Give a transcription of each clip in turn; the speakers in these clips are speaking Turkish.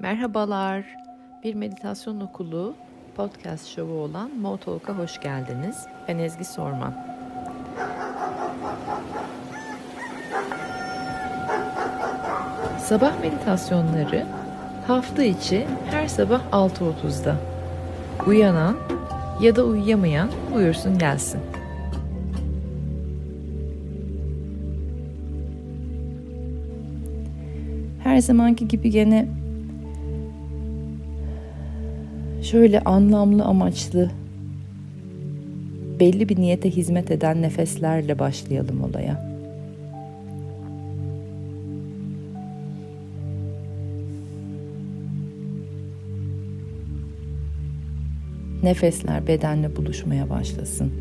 Merhabalar. Bir meditasyon okulu podcast şovu olan Motalk'a hoş geldiniz. Ben Ezgi Sorman. Sabah meditasyonları hafta içi her sabah 6.30'da. Uyanan ya da uyuyamayan buyursun gelsin. Her zamanki gibi gene şöyle anlamlı, amaçlı, belli bir niyete hizmet eden nefeslerle başlayalım olaya. Nefesler bedenle buluşmaya başlasın.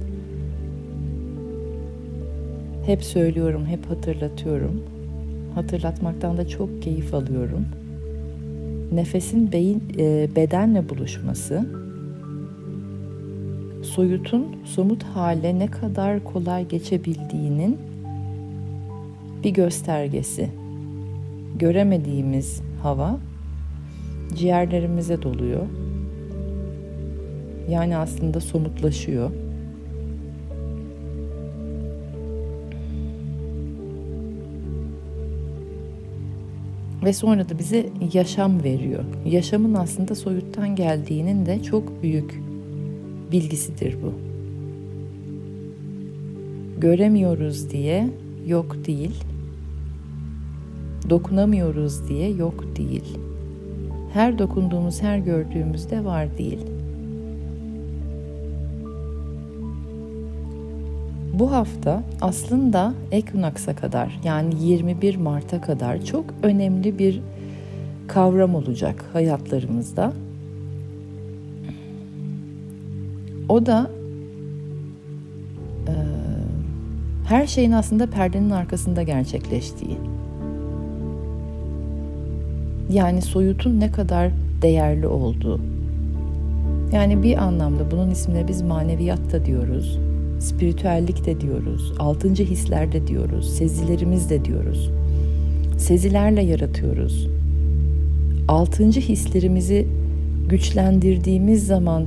Hep söylüyorum, hep hatırlatıyorum. Hatırlatmaktan da çok keyif alıyorum nefesin beyin e, bedenle buluşması soyutun somut hale ne kadar kolay geçebildiğinin bir göstergesi. Göremediğimiz hava ciğerlerimize doluyor. Yani aslında somutlaşıyor. Ve sonra da bize yaşam veriyor. Yaşamın aslında soyuttan geldiğinin de çok büyük bilgisidir bu. Göremiyoruz diye yok değil. Dokunamıyoruz diye yok değil. Her dokunduğumuz, her gördüğümüzde var değil. Bu hafta aslında Equinox'a kadar yani 21 Mart'a kadar çok önemli bir kavram olacak hayatlarımızda. O da e, her şeyin aslında perdenin arkasında gerçekleştiği. Yani soyutun ne kadar değerli olduğu. Yani bir anlamda bunun ismine biz maneviyat da diyoruz spiritüellik de diyoruz, altıncı hisler de diyoruz, sezilerimiz de diyoruz. Sezilerle yaratıyoruz. Altıncı hislerimizi güçlendirdiğimiz zaman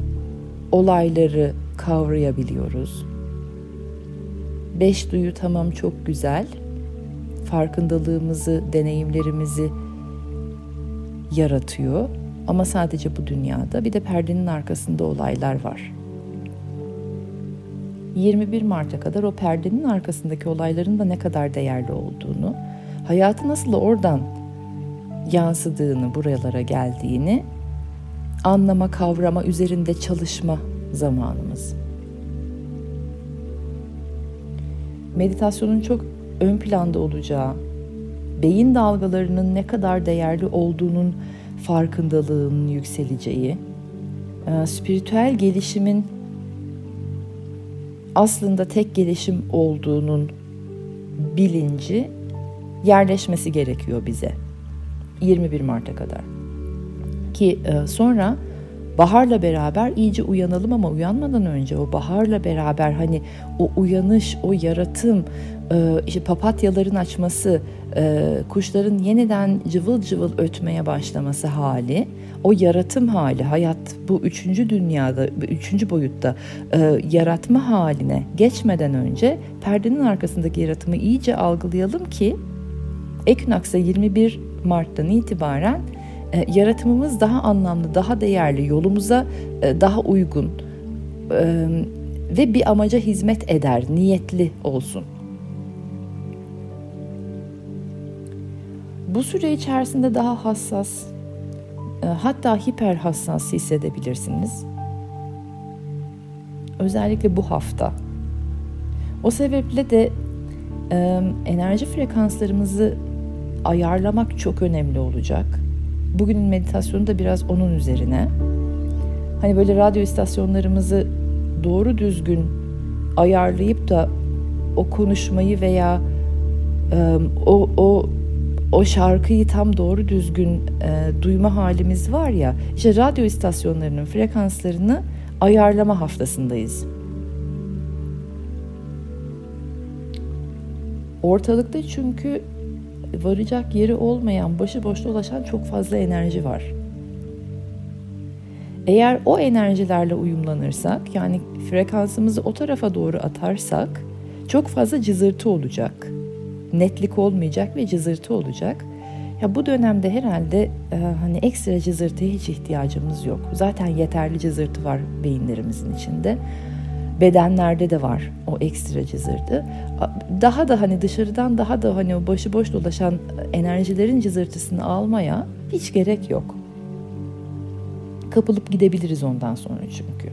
olayları kavrayabiliyoruz. Beş duyu tamam çok güzel. Farkındalığımızı, deneyimlerimizi yaratıyor. Ama sadece bu dünyada bir de perdenin arkasında olaylar var. 21 Mart'a kadar o perdenin arkasındaki olayların da ne kadar değerli olduğunu, hayatı nasıl oradan yansıdığını, buralara geldiğini anlama, kavrama, üzerinde çalışma zamanımız. Meditasyonun çok ön planda olacağı, beyin dalgalarının ne kadar değerli olduğunun farkındalığının yükseleceği, spiritüel gelişimin aslında tek gelişim olduğunun bilinci yerleşmesi gerekiyor bize 21 Mart'a kadar. Ki e, sonra baharla beraber iyice uyanalım ama uyanmadan önce o baharla beraber hani o uyanış, o yaratım, e, işte papatyaların açması, e, kuşların yeniden cıvıl cıvıl ötmeye başlaması hali, o yaratım hali, hayat bu üçüncü dünyada, üçüncü boyutta e, yaratma haline geçmeden önce perdenin arkasındaki yaratımı iyice algılayalım ki Eknaks'a 21 Mart'tan itibaren e, yaratımımız daha anlamlı, daha değerli, yolumuza e, daha uygun e, ve bir amaca hizmet eder, niyetli olsun. Bu süre içerisinde daha hassas, e, hatta hiper hassas hissedebilirsiniz. Özellikle bu hafta. O sebeple de enerji frekanslarımızı ayarlamak çok önemli olacak. Bugünün meditasyonu da biraz onun üzerine. Hani böyle radyo istasyonlarımızı doğru düzgün ayarlayıp da o konuşmayı veya e, o o o şarkıyı tam doğru düzgün e, duyma halimiz var ya işte radyo istasyonlarının frekanslarını ayarlama haftasındayız. Ortalıkta çünkü varacak yeri olmayan, başıboş dolaşan çok fazla enerji var. Eğer o enerjilerle uyumlanırsak, yani frekansımızı o tarafa doğru atarsak çok fazla cızırtı olacak. Netlik olmayacak ve cızırtı olacak. Ya bu dönemde herhalde e, hani ekstra cızırtıya hiç ihtiyacımız yok. Zaten yeterli cızırtı var beyinlerimizin içinde. Bedenlerde de var o ekstra cızırtı. Daha da hani dışarıdan daha da hani o başıboş dolaşan enerjilerin cızırtısını almaya hiç gerek yok. Kapılıp gidebiliriz ondan sonra çünkü.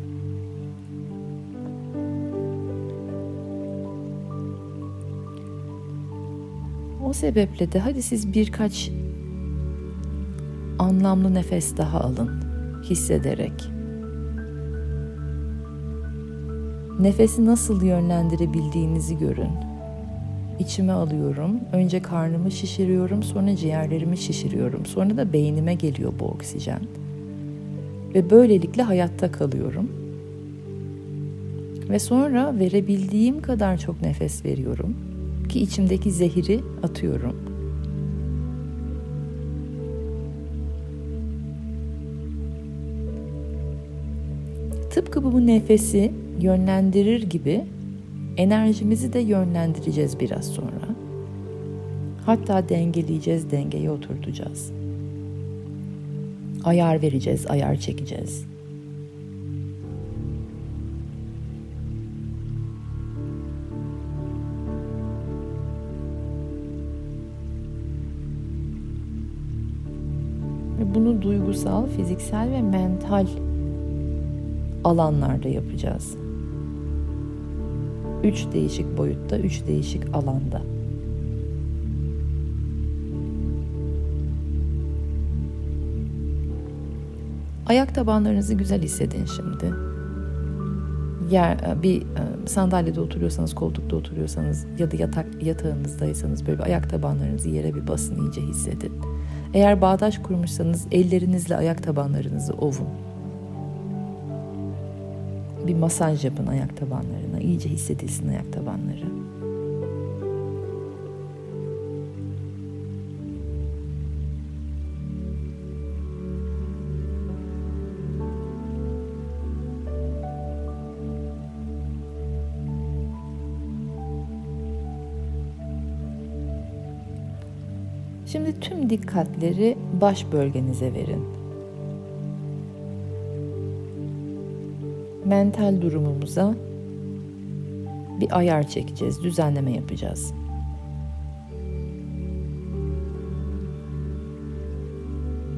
O sebeple de hadi siz birkaç anlamlı nefes daha alın hissederek. Nefesi nasıl yönlendirebildiğinizi görün. İçime alıyorum. Önce karnımı şişiriyorum, sonra ciğerlerimi şişiriyorum. Sonra da beynime geliyor bu oksijen. Ve böylelikle hayatta kalıyorum. Ve sonra verebildiğim kadar çok nefes veriyorum ki içimdeki zehiri atıyorum. Tıpkı bu nefesi yönlendirir gibi enerjimizi de yönlendireceğiz biraz sonra. Hatta dengeleyeceğiz, dengeye oturtacağız. Ayar vereceğiz, ayar çekeceğiz. bunu duygusal, fiziksel ve mental alanlarda yapacağız. Üç değişik boyutta, üç değişik alanda. Ayak tabanlarınızı güzel hissedin şimdi. Yer bir e, sandalyede oturuyorsanız, koltukta oturuyorsanız ya da yatak yatağınızdaysanız böyle bir ayak tabanlarınızı yere bir basın iyice hissedin. Eğer bağdaş kurmuşsanız ellerinizle ayak tabanlarınızı ovun. Bir masaj yapın ayak tabanlarına. İyice hissedilsin ayak tabanları. Şimdi tüm dikkatleri baş bölgenize verin. Mental durumumuza bir ayar çekeceğiz, düzenleme yapacağız.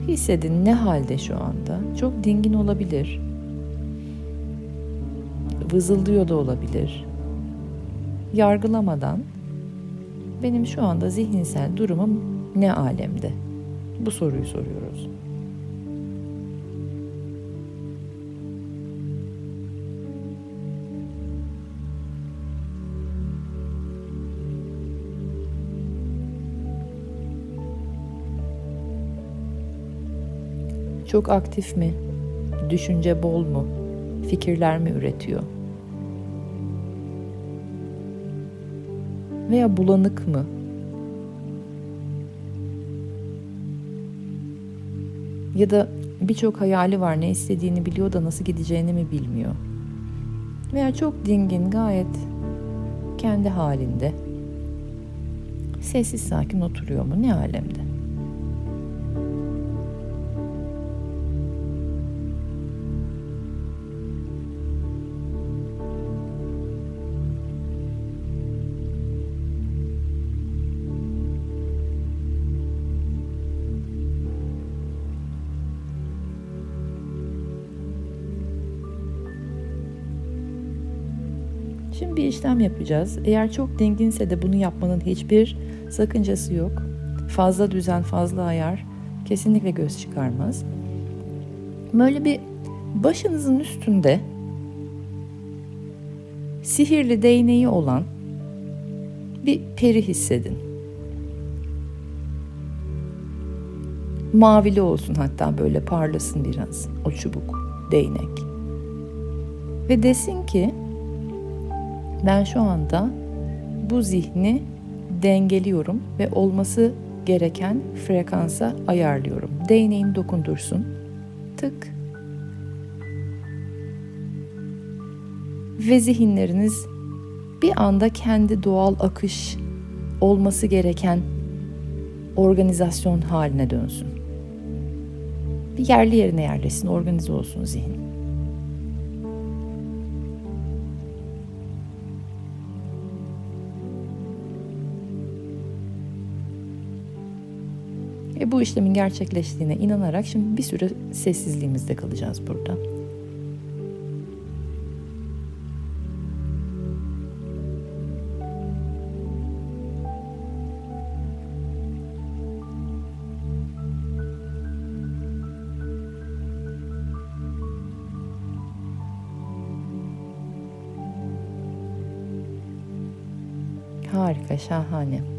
Hissedin ne halde şu anda. Çok dingin olabilir. Vızıldıyor da olabilir. Yargılamadan benim şu anda zihinsel durumum ne alemde? Bu soruyu soruyoruz. Çok aktif mi? Düşünce bol mu? Fikirler mi üretiyor? Veya bulanık mı? Ya da birçok hayali var ne istediğini biliyor da nasıl gideceğini mi bilmiyor. Veya çok dingin gayet kendi halinde sessiz sakin oturuyor mu ne alemde. Şimdi bir işlem yapacağız. Eğer çok dinginse de bunu yapmanın hiçbir sakıncası yok. Fazla düzen, fazla ayar kesinlikle göz çıkarmaz. Böyle bir başınızın üstünde sihirli değneği olan bir peri hissedin. Mavili olsun hatta böyle parlasın biraz o çubuk, değnek. Ve desin ki ben şu anda bu zihni dengeliyorum ve olması gereken frekansa ayarlıyorum. Değneğin dokundursun. Tık. Ve zihinleriniz bir anda kendi doğal akış olması gereken organizasyon haline dönsün. Bir yerli yerine yerleşsin, organize olsun zihin. Bu işlemin gerçekleştiğine inanarak şimdi bir süre sessizliğimizde kalacağız burada. Harika, şahane.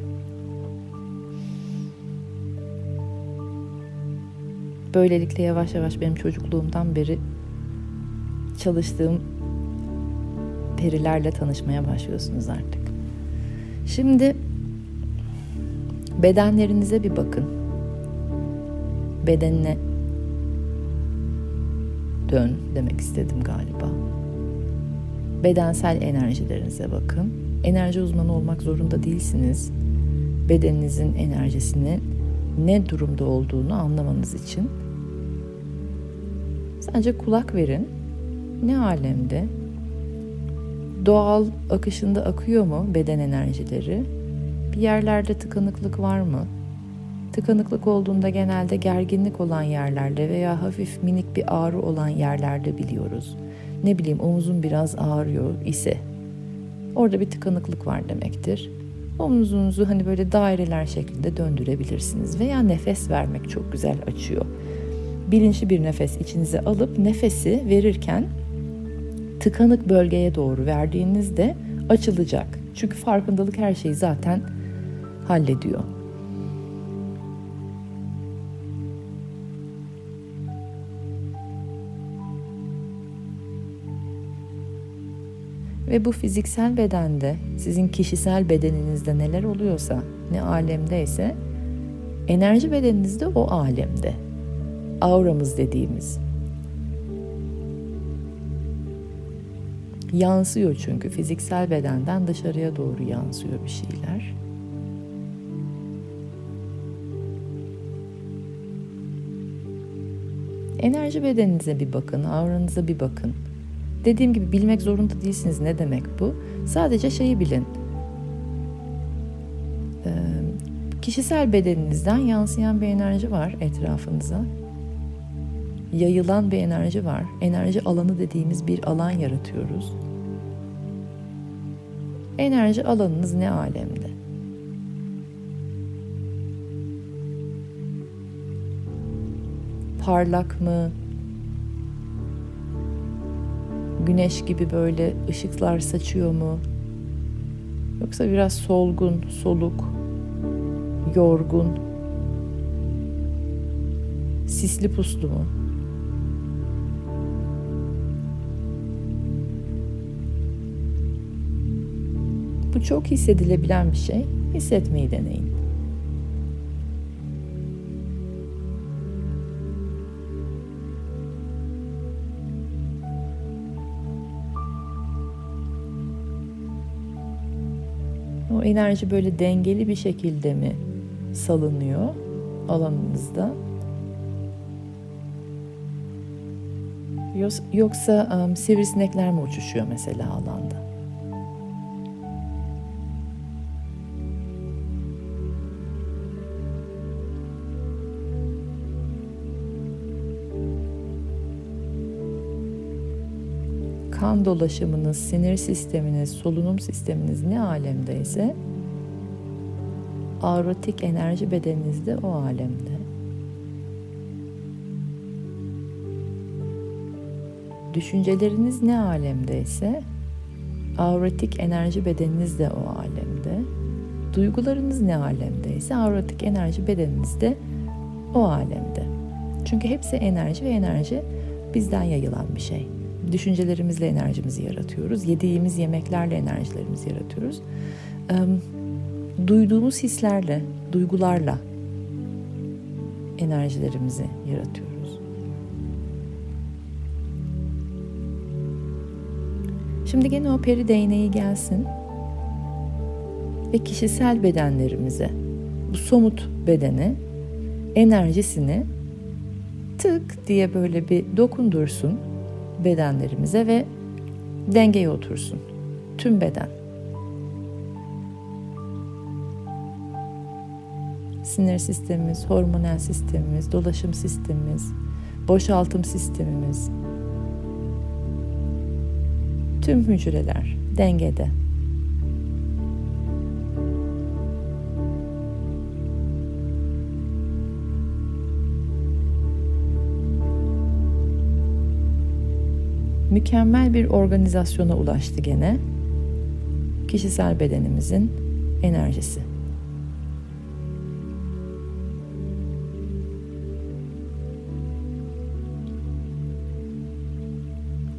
Böylelikle yavaş yavaş benim çocukluğumdan beri çalıştığım perilerle tanışmaya başlıyorsunuz artık. Şimdi bedenlerinize bir bakın. Bedenine dön demek istedim galiba. Bedensel enerjilerinize bakın. Enerji uzmanı olmak zorunda değilsiniz. Bedeninizin enerjisini ne durumda olduğunu anlamanız için sadece kulak verin. Ne alemde? Doğal akışında akıyor mu beden enerjileri? Bir yerlerde tıkanıklık var mı? Tıkanıklık olduğunda genelde gerginlik olan yerlerde veya hafif minik bir ağrı olan yerlerde biliyoruz. Ne bileyim omuzun biraz ağrıyor ise orada bir tıkanıklık var demektir. Omuzunuzu hani böyle daireler şeklinde döndürebilirsiniz veya nefes vermek çok güzel açıyor. Bilinçli bir nefes içinize alıp nefesi verirken tıkanık bölgeye doğru verdiğinizde açılacak. Çünkü farkındalık her şeyi zaten hallediyor. Ve bu fiziksel bedende, sizin kişisel bedeninizde neler oluyorsa, ne alemdeyse, enerji bedeninizde o alemde. Auramız dediğimiz. Yansıyor çünkü fiziksel bedenden dışarıya doğru yansıyor bir şeyler. Enerji bedeninize bir bakın, auranıza bir bakın. Dediğim gibi bilmek zorunda değilsiniz. Ne demek bu? Sadece şeyi bilin. Ee, kişisel bedeninizden yansıyan bir enerji var etrafınıza. Yayılan bir enerji var. Enerji alanı dediğimiz bir alan yaratıyoruz. Enerji alanınız ne alemde? Parlak mı? Güneş gibi böyle ışıklar saçıyor mu? Yoksa biraz solgun, soluk, yorgun, sisli puslu mu? Bu çok hissedilebilen bir şey. Hissetmeyi deneyin. Enerji böyle dengeli bir şekilde mi salınıyor alanınızda? Yoksa um, sivrisinekler mi uçuşuyor mesela alanda? Kan dolaşımınız, sinir sisteminiz, solunum sisteminiz ne alemdeyse auratik enerji bedeninizde o alemde. Düşünceleriniz ne alemdeyse auratik enerji bedeniniz de o alemde. Duygularınız ne alemdeyse auratik enerji bedeniniz de o alemde. Çünkü hepsi enerji ve enerji bizden yayılan bir şey düşüncelerimizle enerjimizi yaratıyoruz. Yediğimiz yemeklerle enerjilerimizi yaratıyoruz. Duyduğumuz hislerle, duygularla enerjilerimizi yaratıyoruz. Şimdi gene o peri değneği gelsin ve kişisel bedenlerimize, bu somut bedene enerjisini tık diye böyle bir dokundursun bedenlerimize ve dengeye otursun. Tüm beden. Sinir sistemimiz, hormonal sistemimiz, dolaşım sistemimiz, boşaltım sistemimiz, tüm hücreler dengede. Mükemmel bir organizasyona ulaştı gene. Kişisel bedenimizin enerjisi.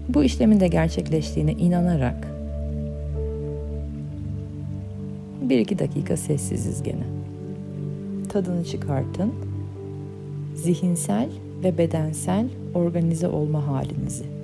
Bu işlemin de gerçekleştiğine inanarak bir iki dakika sessiziz gene. Tadını çıkartın. Zihinsel ve bedensel organize olma halinizi.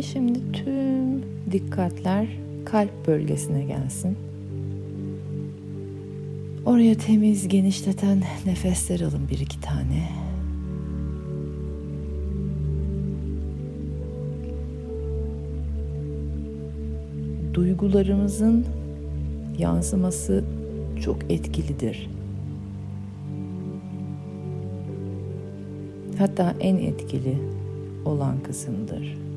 Ve şimdi tüm dikkatler kalp bölgesine gelsin. Oraya temiz, genişleten nefesler alın bir iki tane. Duygularımızın yansıması çok etkilidir. Hatta en etkili olan kısımdır.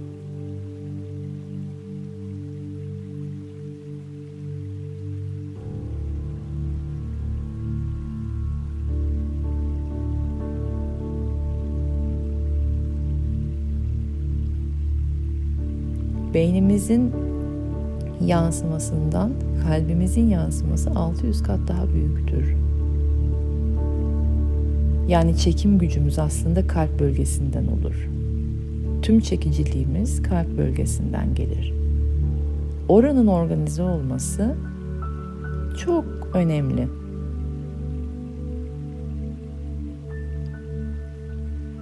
Beynimizin yansımasından kalbimizin yansıması 600 kat daha büyüktür. Yani çekim gücümüz aslında kalp bölgesinden olur. Tüm çekiciliğimiz kalp bölgesinden gelir. Oranın organize olması çok önemli.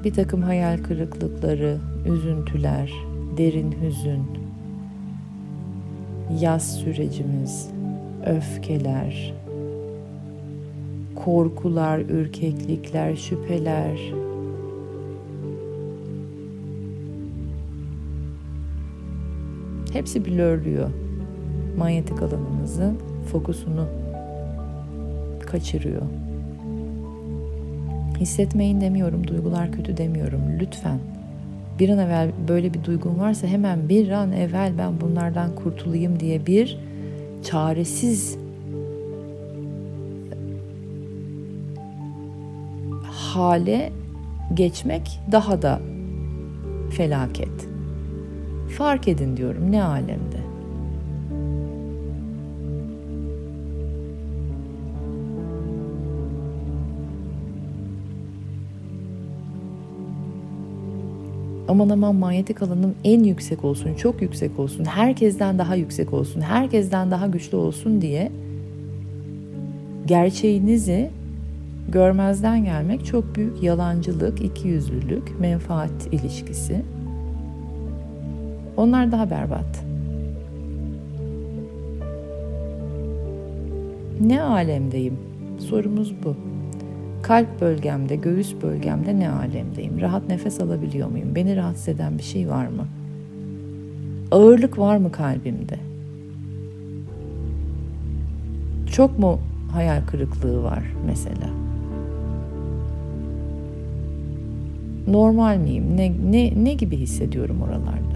Bir takım hayal kırıklıkları, üzüntüler, derin hüzün, yaz sürecimiz, öfkeler, korkular, ürkeklikler, şüpheler, hepsi blörlüyor. Manyetik alanımızın fokusunu kaçırıyor. Hissetmeyin demiyorum, duygular kötü demiyorum. Lütfen bir an evvel böyle bir duygun varsa hemen bir an evvel ben bunlardan kurtulayım diye bir çaresiz hale geçmek daha da felaket. Fark edin diyorum ne alemde. Aman aman manyetik alanım en yüksek olsun, çok yüksek olsun, herkesten daha yüksek olsun, herkesten daha güçlü olsun diye gerçeğinizi görmezden gelmek çok büyük yalancılık, ikiyüzlülük, menfaat ilişkisi. Onlar daha berbat. Ne alemdeyim? Sorumuz bu. Kalp bölgemde, göğüs bölgemde ne alemdeyim? Rahat nefes alabiliyor muyum? Beni rahatsız eden bir şey var mı? Ağırlık var mı kalbimde? Çok mu hayal kırıklığı var mesela. Normal miyim? Ne ne ne gibi hissediyorum oralarda?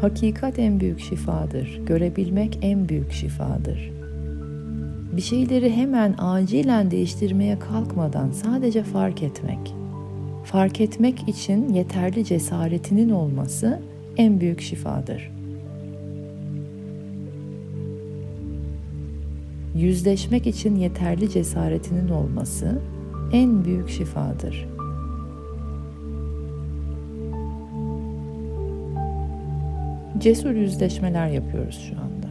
Hakikat en büyük şifadır. Görebilmek en büyük şifadır. Bir şeyleri hemen acilen değiştirmeye kalkmadan sadece fark etmek. Fark etmek için yeterli cesaretinin olması en büyük şifadır. Yüzleşmek için yeterli cesaretinin olması en büyük şifadır. Cesur yüzleşmeler yapıyoruz şu anda.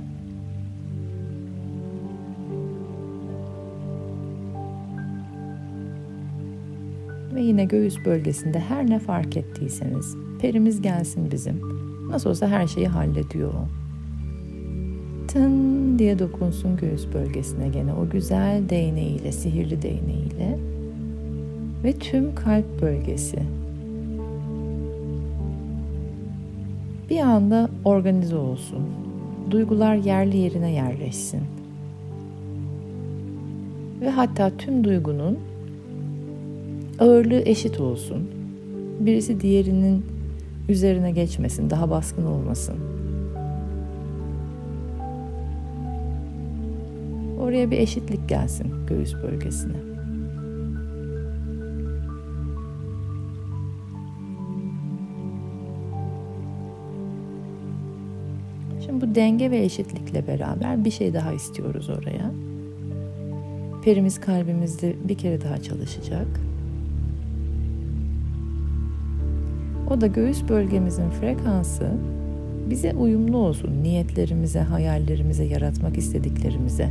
Ve yine göğüs bölgesinde her ne fark ettiyseniz perimiz gelsin bizim. Nasıl olsa her şeyi hallediyor o. Tın diye dokunsun göğüs bölgesine gene o güzel değneğiyle, sihirli değneğiyle ve tüm kalp bölgesi bir anda organize olsun. Duygular yerli yerine yerleşsin. Ve hatta tüm duygunun ağırlığı eşit olsun. Birisi diğerinin üzerine geçmesin, daha baskın olmasın. Oraya bir eşitlik gelsin göğüs bölgesine. Denge ve eşitlikle beraber bir şey daha istiyoruz oraya. Perimiz kalbimizde bir kere daha çalışacak. O da göğüs bölgemizin frekansı bize uyumlu olsun. Niyetlerimize, hayallerimize, yaratmak istediklerimize,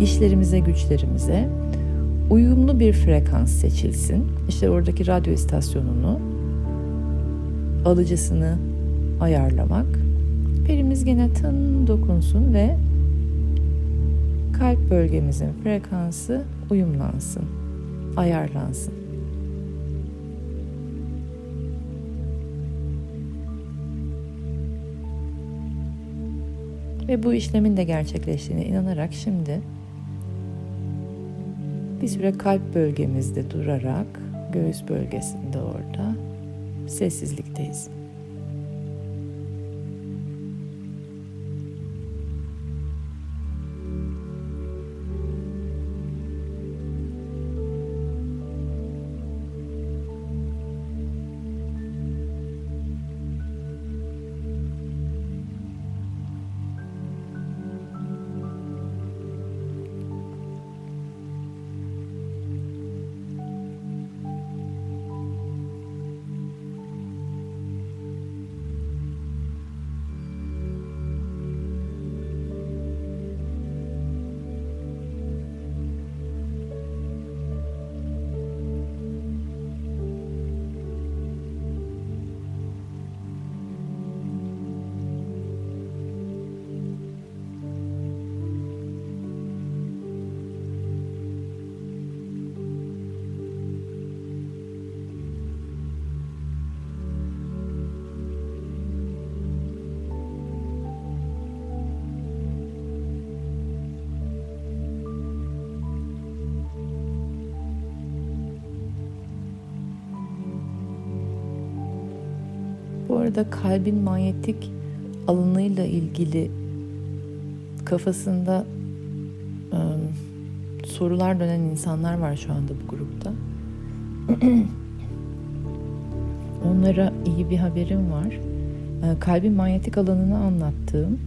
işlerimize, güçlerimize uyumlu bir frekans seçilsin. İşte oradaki radyo istasyonunu, alıcısını ayarlamak Perimiz gene tın dokunsun ve kalp bölgemizin frekansı uyumlansın, ayarlansın. Ve bu işlemin de gerçekleştiğine inanarak şimdi bir süre kalp bölgemizde durarak göğüs bölgesinde orada sessizlikteyiz. Bu arada kalbin manyetik alanıyla ilgili kafasında e, sorular dönen insanlar var şu anda bu grupta. Onlara iyi bir haberim var. E, kalbin manyetik alanını anlattığım,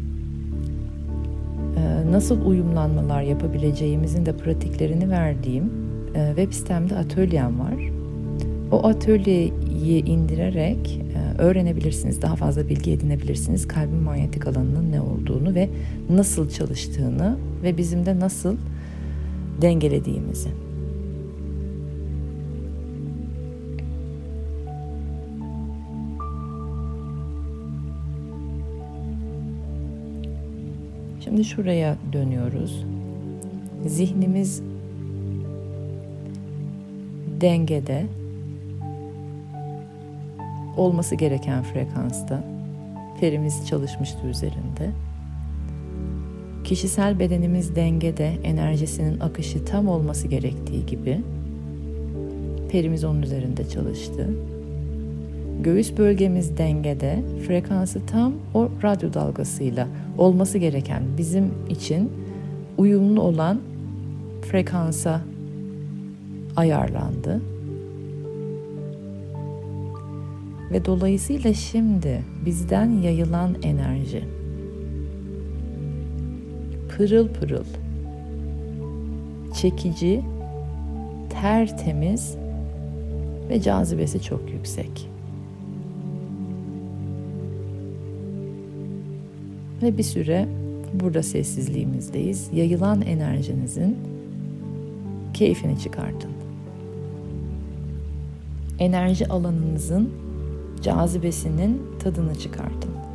e, nasıl uyumlanmalar yapabileceğimizin de pratiklerini verdiğim e, web sitemde atölyem var. O atölyeyi indirerek öğrenebilirsiniz, daha fazla bilgi edinebilirsiniz. Kalbin manyetik alanının ne olduğunu ve nasıl çalıştığını ve bizim de nasıl dengelediğimizi. Şimdi şuraya dönüyoruz. Zihnimiz dengede, olması gereken frekansta. Perimiz çalışmıştı üzerinde. Kişisel bedenimiz dengede, enerjisinin akışı tam olması gerektiği gibi perimiz onun üzerinde çalıştı. Göğüs bölgemiz dengede, frekansı tam o radyo dalgasıyla olması gereken bizim için uyumlu olan frekansa ayarlandı. Ve dolayısıyla şimdi bizden yayılan enerji pırıl pırıl, çekici, tertemiz ve cazibesi çok yüksek. Ve bir süre burada sessizliğimizdeyiz. Yayılan enerjinizin keyfini çıkartın. Enerji alanınızın cazibesinin tadını çıkartın.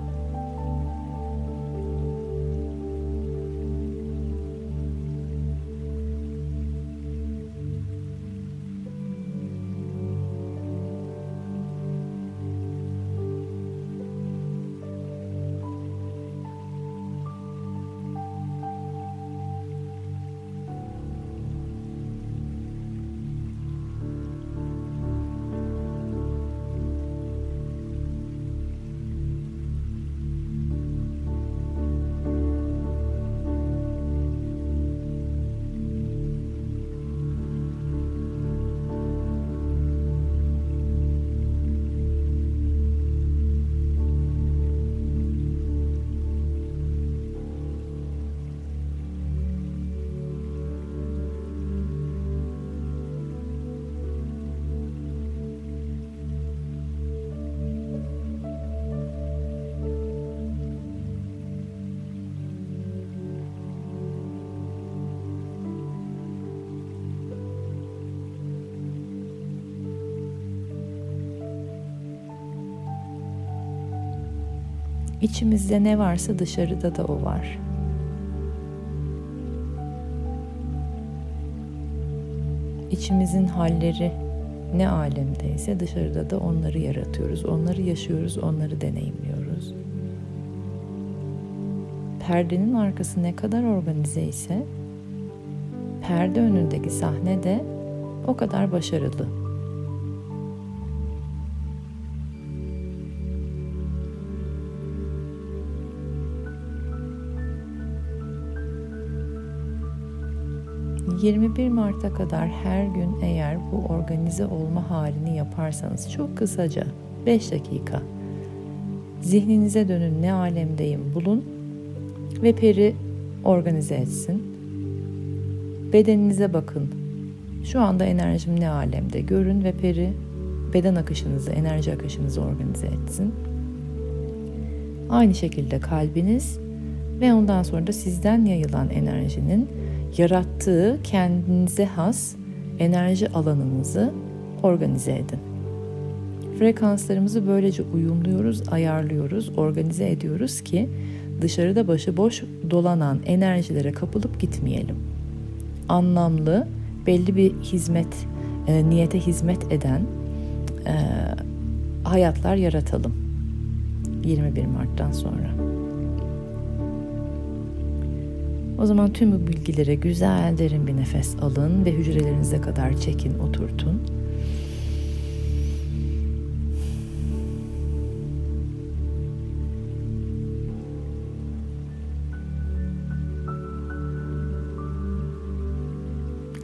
İçimizde ne varsa dışarıda da o var. İçimizin halleri ne alemdeyse dışarıda da onları yaratıyoruz. Onları yaşıyoruz, onları deneyimliyoruz. Perdenin arkası ne kadar organize ise perde önündeki sahne de o kadar başarılı. 21 Mart'a kadar her gün eğer bu organize olma halini yaparsanız çok kısaca 5 dakika zihninize dönün ne alemdeyim bulun ve peri organize etsin. Bedeninize bakın. Şu anda enerjim ne alemde görün ve peri beden akışınızı, enerji akışınızı organize etsin. Aynı şekilde kalbiniz ve ondan sonra da sizden yayılan enerjinin yarattığı kendinize has enerji alanınızı organize edin. Frekanslarımızı böylece uyumluyoruz, ayarlıyoruz, organize ediyoruz ki dışarıda başıboş dolanan enerjilere kapılıp gitmeyelim. Anlamlı, belli bir hizmet, e, niyete hizmet eden e, hayatlar yaratalım 21 Mart'tan sonra. O zaman tüm bu bilgilere güzel derin bir nefes alın ve hücrelerinize kadar çekin, oturtun.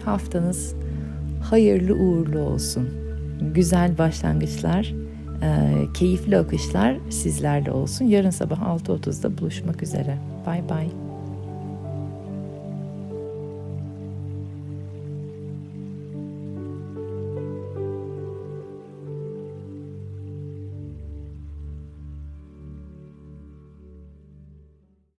Haftanız hayırlı uğurlu olsun. Güzel başlangıçlar, e, keyifli akışlar sizlerle olsun. Yarın sabah 6.30'da buluşmak üzere. Bye bye.